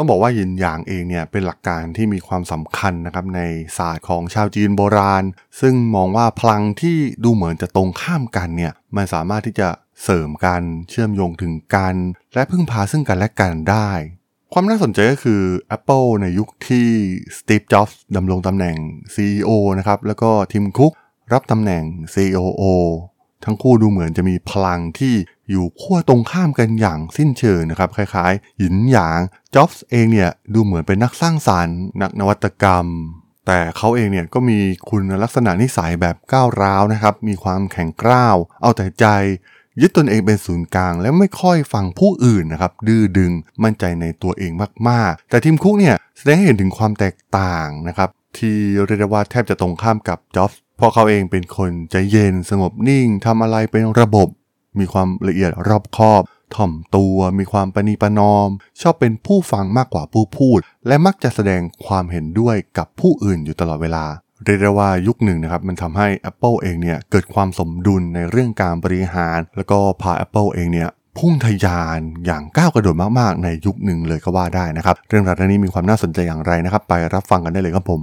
ต้องบอกว่ายินหยางเองเนี่ยเป็นหลักการที่มีความสำคัญนะครับในศาสตร์ของชาวจีนโบราณ ซึ่งมองว่าพลังที่ดูเหมือนจะตรงข้ามกันเนี่ยมันสามารถที่จะเสริมกันเชื่อมโยงถึงกัน และพึ่งพาซึ่งกันและกันได้ ความน่าสนใจก็คือ Apple ในยุคที่สตีฟจ็อบส์ดำรงตำแหน่ง CEO นะครับแล้วก็ทิมคุกรับตำแหน่ง COO ทั้งคู่ดูเหมือนจะมีพลังที่อยู่ขั้วตรงข้ามกันอย่างสิ้นเชิงนะครับ คล้ายๆ หยินหยางจ็อบส์เองเนี่ยดูเหมือนเป็นนักสร้างสารรค์ นักนวัตกรรม แต่เขาเองเนี่ยก็มีคุณลักษณะนิสัยแบบก้าวร้าวนะครับ มีความแข็งกร้าว เอาแต่ใจ ยึดตนเองเป็นศูนย์กลาง และไม่ค่อยฟังผู้อื่นนะครับ ดื้อดึงมั่นใจในตัวเองมากๆ แต่ทีมคุกเนี่ยแสดงให้เห็นถึงความแตกต่างนะครับที่เรียกได้ว่าแทบจะตรงข้ามกับจ็อบส์ เพราะเขาเองเป็นคนใจเย็นสงบนิ่งทำอะไรเป็นระบบ มีความละเอียดรอบคอบ ถ่อมตัว มีความปณีประนอม ชอบเป็นผู้ฟังมากกว่าผู้พูด และมักจะแสดงความเห็นด้วยกับผู้อื่นอยู่ตลอดเวลาเรียกได้ว่ายุคหนึ่งนะครับมันทำให้ Apple เองเนี่ยเกิดความสมดุลในเรื่องการบริหาร แล้วก็พา Apple เองเนี่ยพุ่งทะยานอย่างก้าวกระโดดมากๆ ในยุคหนึ่งเลยก็ว่าได้นะครับ เรื่องราวนี้มีความน่าสนใจอย่างไรนะครับ ไปรับฟังกันได้เลยครับผม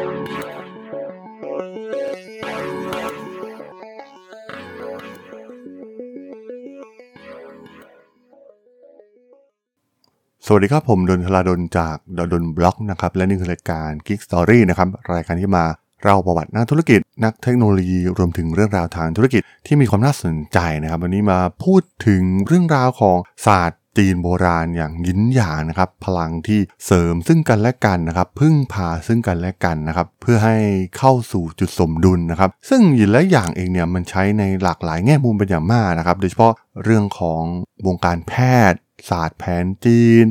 สวัสดีครับผมดนทลาดนจากดดนบล็อกนะครับและนี่คือรายการ Geek Story นะครับรายการที่มาเล่าประวัตินักธุรกิจ นักเทคโนโลยีรวมถึงเรื่องราวทางธุรกิจที่มีความน่าสนใจนะครับ วันนี้มาพูดถึงเรื่องราวของศาสตร์จีนโบราณอย่างยินหยางนะครับ พลังที่เสริมซึ่งกันและกันนะครับ พึ่งพาซึ่งกันและกันนะครับ เพื่อให้เข้าสู่จุดสมดุลนะครับ ซึ่งยินและหยางเองเนี่ยมันใช้ในหลากหลายแง่มุมเป็นอย่างมากนะครับ โดยเฉพาะเรื่องของวงการแพทย์ ศาสตร์แผนจีน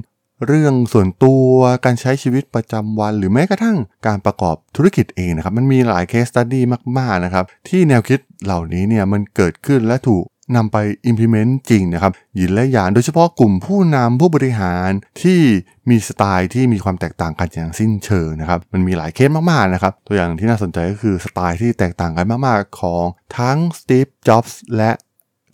เรื่องส่วนตัวการใช้ชีวิตประจำวัน หรือแม้กระทั่งการประกอบธุรกิจเองนะครับ มันมีหลาย case study มากๆนะครับ ที่แนวคิดเหล่านี้เนี่ยมันเกิดขึ้นและถูกนำไป implement จริงนะครับหยินและหยางโดยเฉพาะกลุ่มผู้นำผู้บริหารที่มีสไตล์ที่มีความแตกต่างกันอย่างสิ้นเชิงนะครับ มันมีหลายเคสมากๆนะครับ ตัวอย่างที่น่าสนใจก็คือสไตล์ที่แตกต่างกันมากๆของทั้ง Steve Jobs และ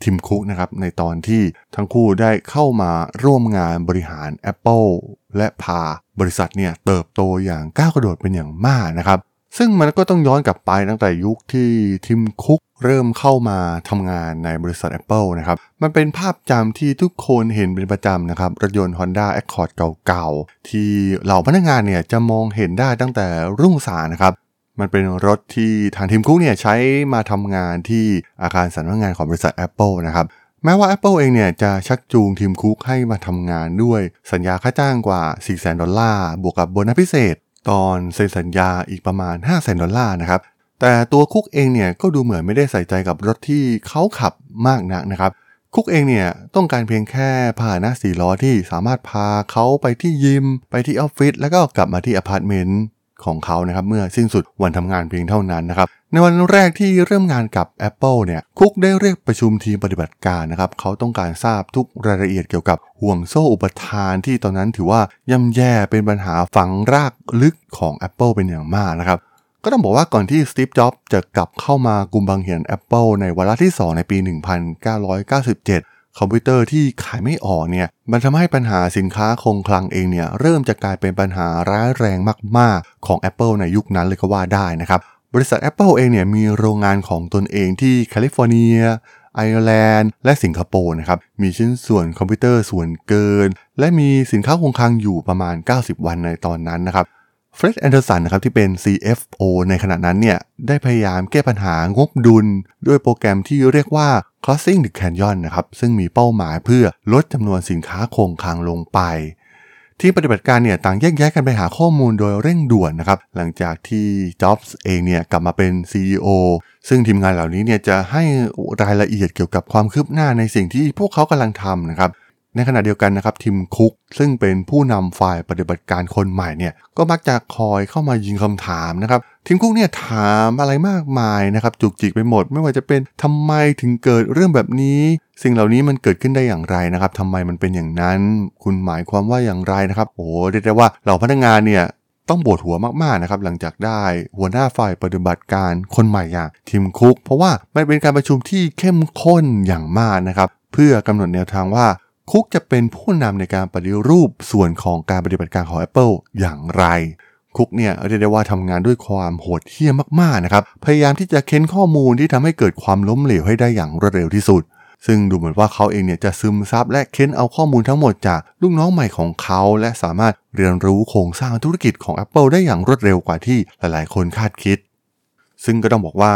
ทิมคุกนะครับในตอนที่ทั้งคู่ได้เข้ามาร่วมงานบริหาร Apple และพาบริษัทเนี่ยเติบโตอย่างก้าวกระโดดเป็นอย่างมากนะครับ ซึ่งมันก็ต้องย้อนกลับไปตั้งแต่ยุคที่ทิมคุกเริ่มเข้ามาทำงานในบริษัท Apple นะครับ มันเป็นภาพจำที่ทุกคนเห็นเป็นประจำนะครับ รถยนต์ Honda Accord เก่าๆ ที่เหล่าพนักงานเนี่ยจะมองเห็นได้ตั้งแต่รุ่งสางนะครับ มันเป็นรถที่ทางทีมคุกเนี่ยใช้มาทำงานที่อาคารสำนักงานของบริษัท Apple นะครับแม้ว่า Apple เองเนี่ยจะชักจูง Tim Cook ให้มาทำงานด้วยสัญญาค่าจ้างกว่า 4 0 0 0 0 0ดอลลาร์ บวกกับโบนัสพิเศษ ตอนเซ็นสัญญาอีกประมาณ5 0 0 0 0 0 ดอลลาร์นะครับ แต่ตัว Cook เองเนี่ยก็ดูเหมือนไม่ได้ใส่ใจกับรถที่เขาขับมากนักนะครับ Cook เองเนี่ยต้องการเพียงแค่พาหนะสี่ล้อที่สามารถพาเขาไปที่ยิม ไปที่ออฟฟิศแล้วก็กลับมาที่อพาร์ตเมนต์ ของเขานะครับ เมื่อสิ้นสุดวันทำงานเพียงเท่านั้นนะครับ ในวันแรกที่เริ่มงานกับ Apple เนี่ย คุกได้เรียกประชุมทีมปฏิบัติการนะครับ เขาต้องการทราบทุกรายละเอียดเกี่ยวกับห่วงโซ่อุปทานที่ตอนนั้นถือว่าย่ำแย่เป็นปัญหาฝังรากลึกของ Apple เป็นอย่างมากนะครับก็ต้องบอกว่าก่อนที่สตีฟ จ็อบส์จะกลับเข้ามากุมบังเหียน Apple ในวาระที่ 2 ในปี 1997 คอมพิวเตอร์ที่ขายไม่ออกเนี่ยมันทำให้ปัญหาสินค้าคงคลังเองเนี่ยเริ่มจะกลายเป็นปัญหาร้ายแรงมากๆ ของ Apple ในยุคนั้นเลยก็ว่าได้นะครับ บริษัท Apple เองเนี่ยมีโรงงานของตนเองที่แคลิฟอร์เนียไอร์แลนด์ และสิงคโปร์นะครับ มีชิ้นส่วนคอมพิวเตอร์ส่วนเกิน และมีสินค้าคงคลังอยู่ประมาณ 90 วันในตอนนั้นนะครับ Fred Anderson นะครับที่เป็น CFO ในขณะนั้นเนี่ยได้พยายามแก้ปัญหางบดุล ด้วยโปรแกรมที่เรียกว่า Crossing the Canyon นะครับซึ่งมีเป้าหมายเพื่อลดจำนวนสินค้าคงคลังลงไป ที่ปฏิบัติการเนี่ยต่างแยกย้ายกันไปหาข้อมูลโดยเร่งด่วนนะครับหลังจากที่จ็อบส์เองเนี่ยกลับมาเป็น CEO ซึ่งทีมงานเหล่านี้เนี่ยจะให้รายละเอียดเกี่ยวกับความคืบหน้าในสิ่งที่พวกเขากำลังทำนะครับ ในขณะเดียวกันนะครับทีมคุกซึ่งเป็นผู้นำฝ่ายปฏิบัติการคนใหม่เนี่ยก็มักจะคอยเข้ามายิงคำถามนะครับทีมคุกเนี่ยถามอะไรมากมายนะครับจุกจิกไปหมด ไม่ว่าจะเป็นทำไมถึงเกิดเรื่องแบบนี้ สิ่งเหล่านี้มันเกิดขึ้นได้อย่างไรนะครับทำไมมันเป็นอย่างนั้น คุณหมายความว่าอย่างไรนะครับโอ้เรียกได้ว่าเหล่าพนักงานเนี่ยต้องปวดหัวมากๆนะครับหลังจากได้หัวหน้าฝ่ายปฏิบัติการคนใหม่อย่างทีมคุก เพราะว่ามันเป็นการประชุมที่เข้มข้นอย่างมากนะครับเพื่อกำหนดแนวทางว่า คุกจะเป็นผู้นำในการปฏิรูปส่วนของการปฏิบัติการของ Apple อย่างไร คุกเนี่ยเรียกได้ว่าทำงานด้วยความโหดเหี้ยมมากๆนะครับ พยายามที่จะเค้นข้อมูลที่ทำให้เกิดความล้มเหลวให้ได้อย่างรวดเร็วที่สุด ซึ่งดูเหมือนว่าเขาเองเนี่ยจะซึมซับและเค้นเอาข้อมูลทั้งหมดจากลูกน้องใหม่ของเขา และสามารถเรียนรู้โครงสร้างธุรกิจของ Apple ได้อย่างรวดเร็วกว่าที่หลายๆ คนคาดคิด ซึ่งก็ต้องบอกว่า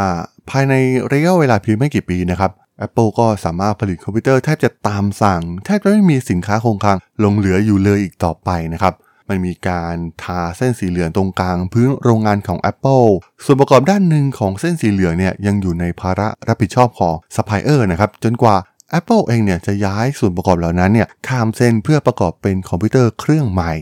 ภายในระยะเวลาเพียงไม่กี่ปีนะครับ Apple ก็สามารถผลิตคอมพิวเตอร์แทบจะตามสั่ง แทบจะไม่มีสินค้าคงคลังหลงเหลืออยู่เลยอีกต่อไปนะครับมันมีการทาเส้นสีเหลืองตรงกลางพื้นโรงงานของ Apple ส่วนประกอบด้านหนึ่งของเส้นสีเหลืองเนี่ยยังอยู่ในภาระรับผิดชอบของซัพพลายเออร์นะครับจนกว่า Apple เองเนี่ยจะย้ายส่วนประกอบเหล่านั้นเนี่ยข้ามเส้นเพื่อประกอบเป็นคอมพิวเตอร์เครื่องใหม่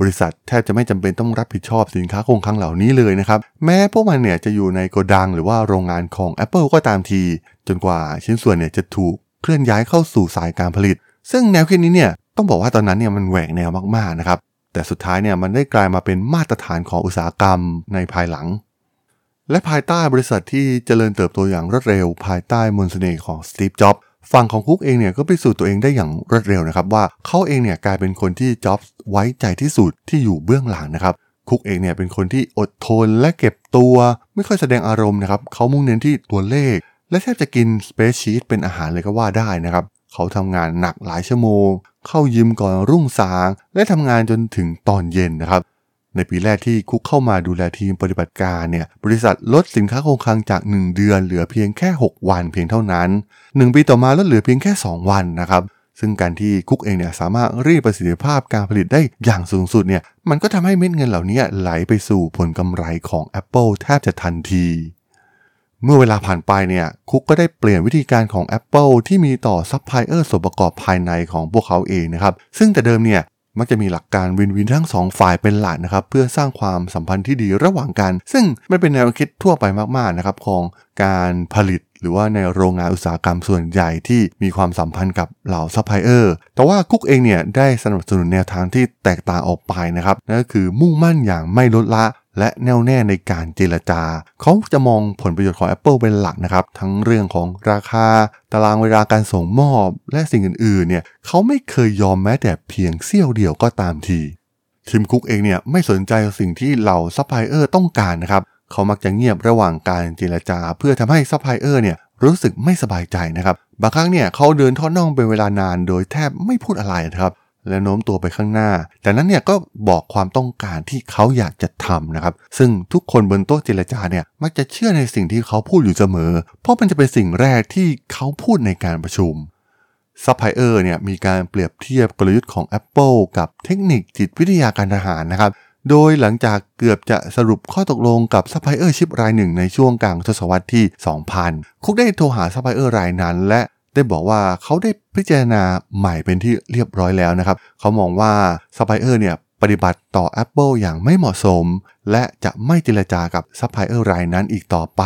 บริษัทแทบจะไม่จำเป็นต้องรับผิดชอบสินค้าคงคลังเหล่านี้เลยนะครับ แม้พวกมันเนี่ยจะอยู่ในโกดังหรือว่าโรงงานของ Apple ก็ตามที จนกว่าชิ้นส่วนเนี่ยจะถูกเคลื่อนย้ายเข้าสู่สายการผลิต ซึ่งแนวคิดนี้เนี่ยต้องบอกว่าตอนนั้นเนี่ยมันแหวกแนวมากๆนะครับแต่สุดท้ายเนี่ยมันได้กลายมาเป็นมาตรฐานของอุตสาหกรรมในภายหลัง และภายใต้บริษัทที่เจริญเติบโตอย่างรวดเร็ว ภายใต้มนต์เสน่ห์ของสตีฟ จ็อบส์ ฝั่งของคุกเองเนี่ยก็พิสูจน์ตัวเองได้อย่างรวดเร็วนะครับว่าเขาเองเนี่ยกลายเป็นคนที่จ็อบส์ไว้ใจที่สุดที่อยู่เบื้องหลังนะครับคุกเองเนี่ยเป็นคนที่อดทนและเก็บตัว ไม่ค่อยแสดงอารมณ์นะครับเขามุ่งเน้นที่ตัวเลข และแทบจะกินสเปซชีตเป็นอาหารเลยก็ว่าได้นะครับเขาทำงานหนักหลายชั่วโมง เข้ายิมก่อนรุ่งสาง และทำงานจนถึงตอนเย็นนะครับ ในปีแรกที่คุกเข้ามาดูแลทีมปฏิบัติการเนี่ยบริษัทลดสินค้าคงคลังจาก 1 เดือนเหลือเพียงแค่ 6 วันเพียงเท่านั้น 1 ปีต่อมาลดเหลือเพียงแค่ 2 วันนะครับซึ่งการที่ Cook เองเนี่ยสามารถรีดประสิทธิภาพการผลิตได้อย่างสูงสุดเนี่ยมันก็ทำให้เม็ดเงินเหล่านี้ไหลไปสู่ผลกำไรของ Apple แทบจะทันที เมื่อเวลาผ่านไปเนี่ย Cook ก็ได้เปลี่ยนวิธีการของ Apple ที่มีต่อซัพพลายเออร์ส่วนประกอบภายในของพวกเขาเองนะครับซึ่งแต่เดิมเนี่ย มักจะมีหลักการ win-win ทั้งสองฝ่ายเป็นหลักนะครับเพื่อสร้างความสัมพันธ์ที่ดีระหว่างกัน ซึ่งไม่เป็นแนวคิดทั่วไปมากๆนะครับของการผลิตหรือว่าในโรงงานอุตสาหกรรมส่วนใหญ่ที่มีความสัมพันธ์กับเหล่าซัพพลายเออร์ แต่ว่า Cook เองเนี่ยได้สนับสนุนแนวทางที่แตกต่างออกไปนะครับนั่นก็คือมุ่งมั่นอย่างไม่ลดละ และแน่วแน่ในการเจรจา เขาจะมองผลประโยชน์ของ Apple เป็นหลักนะครับ ทั้งเรื่องของราคา ตารางเวลาการส่งมอบและสิ่งอื่นๆเนี่ยเขาไม่เคยยอมแม้แต่เพียงเสี้ยวเดียวก็ตามที Tim Cook เองเนี่ยไม่สนใจสิ่งที่เหล่าซัพพลายเออร์ต้องการนะครับเขามักจะเงียบระหว่างการเจรจา เพื่อทำให้ซัพพลายเออร์เนี่ยรู้สึกไม่สบายใจนะครับบางครั้งเนี่ยเขาเดินทอดน่องเป็นเวลานานโดยแทบไม่พูดอะไรนะครับ และโน้มตัวไปข้างหน้า แต่นั้นเนี่ยก็บอกความต้องการที่เขาอยากจะทำนะครับ ซึ่งทุกคนบนโต๊ะเจรจาเนี่ยมักจะเชื่อในสิ่งที่เขาพูดอยู่เสมอ เพราะมันจะเป็นสิ่งแรกที่เขาพูดในการประชุมซัพพลายเออร์เนี่ยมีการเปรียบเทียบกลยุทธ์ของ Apple กับเทคนิคจิตวิทยาการทหารนะครับ โดยหลังจากเกือบจะสรุปข้อตกลงกับซัพพลายเออร์ชิปรายหนึ่งในช่วงกลางทศวรรษที่ 2000 คุกได้โทรหาซัพพลายเออร์รายนั้น และ ได้บอกว่าเขาได้พิจารณาใหม่เป็นที่เรียบร้อยแล้วนะครับ เขามองว่าซัพพลายเออร์เนี่ยปฏิบัติต่อ Apple อย่างไม่เหมาะสม และจะไม่เจรจากับซัพพลายเออร์รายนั้นอีกต่อไป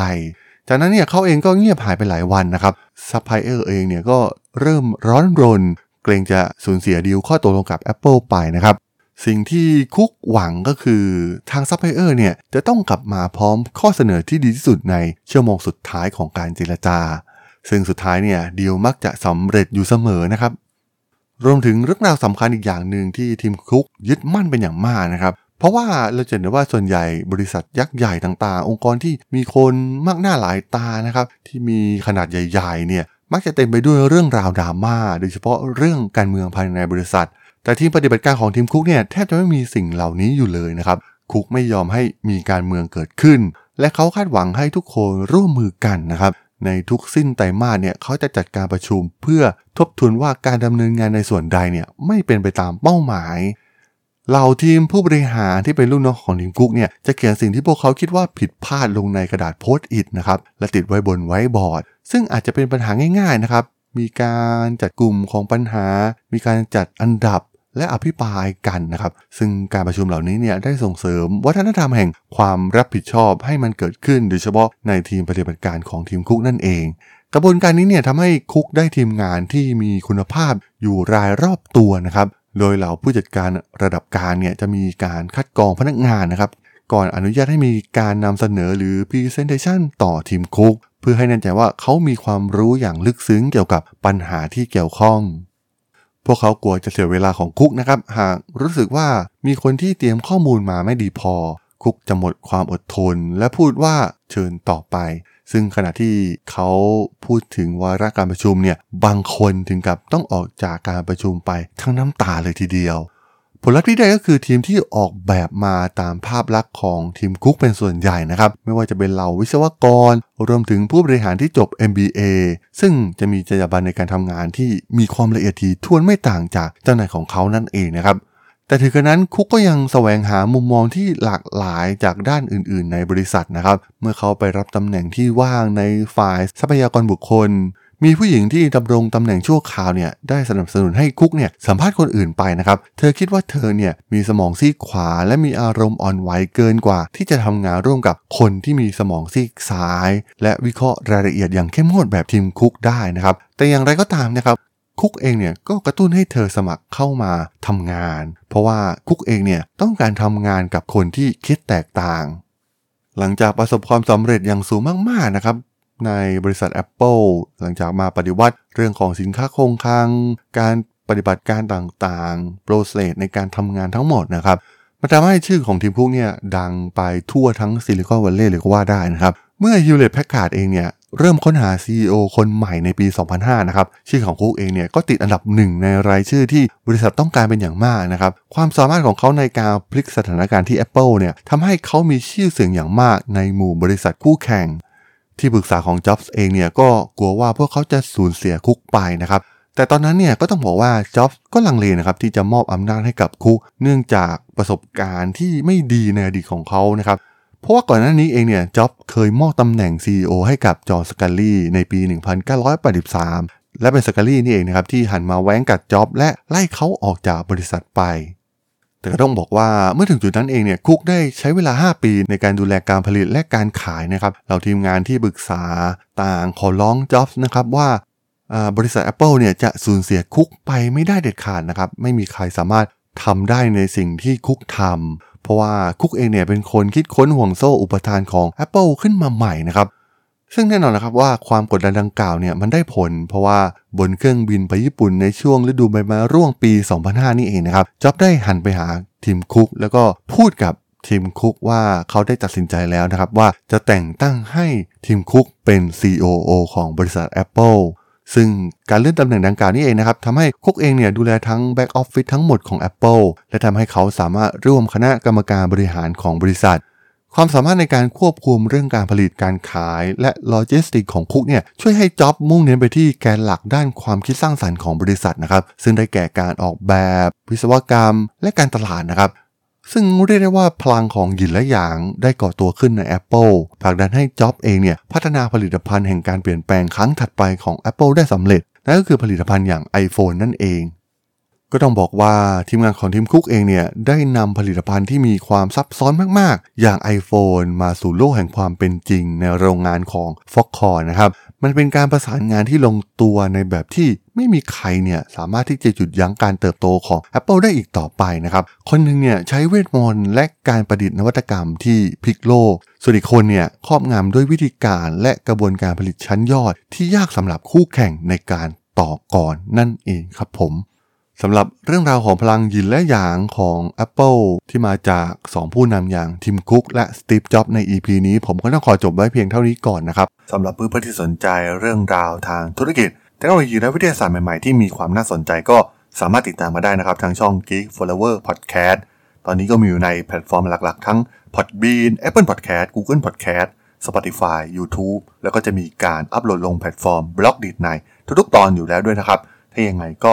จากนั้นเนี่ยเขาเองก็เงียบหายไปหลายวันนะครับซัพพลายเออร์เองเนี่ยก็เริ่มร้อนรน เกรงจะสูญเสียดีลข้อตกลงกับ Apple ไปนะครับสิ่งที่คุกหวังก็คือทางซัพพลายเออร์เนี่ยจะต้องกลับมาพร้อมข้อเสนอที่ดีที่สุดในชั่วโมงสุดท้ายของการเจรจา ซึ่งสุดท้ายเนี่ยดีลมักจะสำเร็จอยู่เสมอนะครับ รวมถึงเรื่องราวสำคัญอีกอย่างหนึ่งที่ทีมคุกยึดมั่นเป็นอย่างมากนะครับ เพราะว่าเราจะเห็นได้ว่าส่วนใหญ่บริษัทยักษ์ใหญ่ต่างๆ องค์กรที่มีคนมากหน้าหลายตานะครับ ที่มีขนาดใหญ่ๆเนี่ยมักจะเต็มไปด้วยเรื่องราวดราม่าโดยเฉพาะเรื่องการเมืองภายในบริษัท แต่ทีมปฏิบัติการของทีมคุกเนี่ยแทบจะไม่มีสิ่งเหล่านี้อยู่เลยนะครับคุกไม่ยอมให้มีการเมืองเกิดขึ้น และเขาคาดหวังให้ทุกคนร่วมมือกันนะครับ ในทุกสิ้นไตรมาสเนี่ยเขาจะจัดการประชุม เพื่อทบทวนว่าการดำเนินงานในส่วนใดเนี่ยไม่เป็นไปตามเป้าหมายเหล่าทีมผู้บริหารที่เป็นลูกน้องของทีมกุ๊กเนี่ยจะเขียนสิ่งที่พวกเขาคิดว่าผิดพลาดลงในกระดาษโพสต์อิทนะครับและติดไว้บนไว้บอร์ด ซึ่งอาจจะเป็นปัญหาง่าย ๆนะครับ มีการจัดกลุ่มของปัญหา มีการจัดอันดับ และอภิปรายกันนะครับ ซึ่งการประชุมเหล่านี้เนี่ยได้ส่งเสริมวัฒนธรรมแห่งความรับผิดชอบให้มันเกิดขึ้น โดยเฉพาะในทีมปฏิบัติการของทีมคุกนั่นเอง กระบวนการนี้เนี่ยทำให้คุกได้ทีมงานที่มีคุณภาพอยู่รายรอบตัวนะครับ โดยเหล่าผู้จัดการระดับการเนี่ยจะมีการคัดกรองพนักงานนะครับก่อนอนุญาตให้มีการนำเสนอหรือ Presentation ต่อทีมคุก เพื่อให้แน่ใจว่าเขามีความรู้อย่างลึกซึ้งเกี่ยวกับปัญหาที่เกี่ยวข้อง พวกเขากลัวจะเสียเวลาของคุกนะครับ หากรู้สึกว่ามีคนที่เตรียมข้อมูลมาไม่ดีพอ คุกจะหมดความอดทน และพูดว่าเชิญต่อไป ซึ่งขณะที่เขาพูดถึงวาระการประชุมเนี่ยบางคนถึงกับต้องออกจากการประชุมไปทั้งน้ำตาเลยทีเดียว ผลลัพธ์ที่ได้ก็คือทีมที่ออกแบบมาตามภาพลักษณ์ของทีมคุกเป็นส่วนใหญ่นะครับ ไม่ว่าจะเป็นเหล่าวิศวกร รวมถึงผู้บริหารที่จบ MBA ซึ่งจะมีจรรยาบรรณในการทำงานที่มีความละเอียดถี่ถ้วนไม่ต่างจากเจ้านายของเขานั่นเองนะครับแต่ถึงกระนั้นคุกก็ยังแสวงหามุมมองที่หลากหลายจากด้านอื่น ๆ ในบริษัทนะครับ เมื่อเขาไปรับตำแหน่งที่ว่างในฝ่ายทรัพยากรบุคคล มีผู้หญิงที่ดำรงตำแหน่งชั่วคราวเนี่ยได้สนับสนุนให้คุกเนี่ยสัมภาษณ์คนอื่นไปนะครับ เธอคิดว่าเธอเนี่ยมีสมองซีกขวา และมีอารมณ์อ่อนไหวเกินกว่า ที่จะทำงานร่วมกับคนที่มีสมองซีกซ้าย และวิเคราะห์รายละเอียดอย่างเข้มงวดแบบทีมคุกได้นะครับ แต่อย่างไรก็ตามนะครับคุกเองเนี่ยก็กระตุ้นให้เธอสมัครเข้ามาทำงาน เพราะว่าคุกเองเนี่ยต้องการทำงานกับคนที่คิดแตกต่าง หลังจากประสบความสำเร็จอย่างสูงมากๆนะครับ ในบริษัท Apple หลังจากมาปฏิวัติเรื่องของสินค้าคงคลัง การปฏิบัติการต่างๆ โปรเซสในการทำงานทั้งหมดนะครับมันทำให้ชื่อของทีมคุกเนี่ยดังไปทั่วทั้งซิลิคอนวัลเลย์เลยก็ว่าได้นะครับ เมื่อ Hewlett Packard เองเนี่ยเริ่มค้นหา CEO คนใหม่ในปี 2005 นะครับ ชื่อของคุกเองเนี่ยก็ติดอันดับหนึ่งในรายชื่อที่บริษัทต้องการเป็นอย่างมากนะครับ ความสามารถของเขาในการพลิกสถานการณ์ที่ Apple เนี่ยทำให้เขามีชื่อเสียงอย่างมากในหมู่บริษัทคู่แข่ง ที่ปรึกษาของ Jobs เองเนี่ยก็กลัวว่าพวกเขาจะสูญเสียคุกไปนะครับแต่ตอนนั้นเนี่ยก็ต้องบอกว่า Jobs ก็ลังเลนะครับที่จะมอบอำนาจให้กับคุกเนื่องจากประสบการณ์ที่ไม่ดีในอดีตของเขานะครับเพราะว่าก่อนหน้านี้เองเนี่ยจ็อบเคยมอบตำแหน่ง CEO ให้กับจอห์สกาลีในปี 1983 และเป็นสกาลีนี่เองนะครับที่หันมาแว้งกัดจ็อบและไล่เขาออกจากบริษัทไป แต่ก็ต้องบอกว่าเมื่อถึงจุดนั้นเองเนี่ยคุกได้ใช้เวลา 5 ปีในการดูแลการผลิตและการขายนะครับเราทีมงานที่ปรึกษาต่างขอร้องจ็อบส์นะครับว่าอ่าบริษัท Apple เนี่ยจะสูญเสียคุกไปไม่ได้เด็ดขาดนะครับไม่มีใครสามารถทำได้ในสิ่งที่คุกทำเพราะว่าคุกเองเนี่ยเป็นคนคิดค้นห่วงโซ่อุปทานของ Apple ขึ้นมาใหม่นะครับ ซึ่งแน่นอนนะครับว่าความกดดันดังกล่าวเนี่ยมันได้ผล เพราะว่าบนเครื่องบินไปญี่ปุ่นในช่วงฤดูใบไม้ร่วงปี 2005 นี่เองนะครับจ็อบได้หันไปหาทีมคุก แล้วก็พูดกับทีมคุกว่าเขาได้ตัดสินใจแล้วนะครับว่าจะแต่งตั้งให้ทีมคุกเป็น COO ของบริษัท Apple ซึ่งการเลื่อนตำแหน่งดังกล่าวนี้เองนะครับทำให้คุกเองเนี่ยดูแลทั้ง Back Office ทั้งหมดของ Apple และทำให้เขาสามารถร่วมคณะกรรมการบริหารของบริษัท ความสามารถในการควบคุมเรื่องการผลิตการขายและโลจิสติกของคุกเนี่ยช่วยให้จ็อบมุ่งเน้นไปที่แกนหลักด้านความคิดสร้างสรรค์ของบริษัทนะครับ ซึ่งได้แก่การออกแบบ วิศวกรรม และการตลาดนะครับ ซึ่งเรียกได้ว่าพลังของหยินและหยางได้ก่อตัวขึ้นใน Apple ผลักดันให้จ็อบเองเนี่ยพัฒนาผลิตภัณฑ์แห่งการเปลี่ยนแปลงครั้งถัดไปของ Apple ได้สำเร็จนั่นก็คือผลิตภัณฑ์อย่าง iPhone นั่นเอง ก็ต้องบอกว่าทีมงานของทีมคุกเองเนี่ย ได้นำผลิตภัณฑ์ที่มีความซับซ้อนมาก ๆ อย่าง iPhone มาสู่โลกแห่งความเป็นจริงในโรงงานของ Foxconn นะครับ มันเป็นการประสานงานที่ลงตัวในแบบที่ไม่มีใครเนี่ยสามารถที่จะหยุดยั้งการเติบโตของ Apple ได้อีกต่อไปนะครับ คนหนึ่งเนี่ยใช้เวทมนต์และการประดิษฐ์นวัตกรรมที่พลิกโลก ส่วนอีกคนเนี่ยครอบงำด้วยวิธีการและกระบวนการผลิตชั้นยอด ที่ยากสำหรับคู่แข่งในการต่อก่อนนั่นเองครับผม สำหรับเรื่องราวของพลังยินและหยางของ Apple ที่มาจาก 2 ผู้นำอย่างทิมคุกและสตีฟจ็อบใน EP นี้ ผมก็ต้องขอจบไว้เพียงเท่านี้ก่อนนะครับสำหรับเพื่อนๆที่สนใจเรื่องราวทางธุรกิจเทคโนโลยีและวิทยาศาสตร์ใหม่ๆ ที่มีความน่าสนใจก็สามารถติดตามมาได้นะครับ ทางช่อง Geek Forever Podcast ตอนนี้ก็มีอยู่ในแพลตฟอร์มหลักๆ ทั้ง Podbean Apple Podcast Google Podcast Spotify YouTube แล้วก็จะมีการอัปโหลดลงแพลตฟอร์ม Blockdit ในทุกๆ ตอนอยู่แล้วด้วยนะครับ ถ้ายังไงก็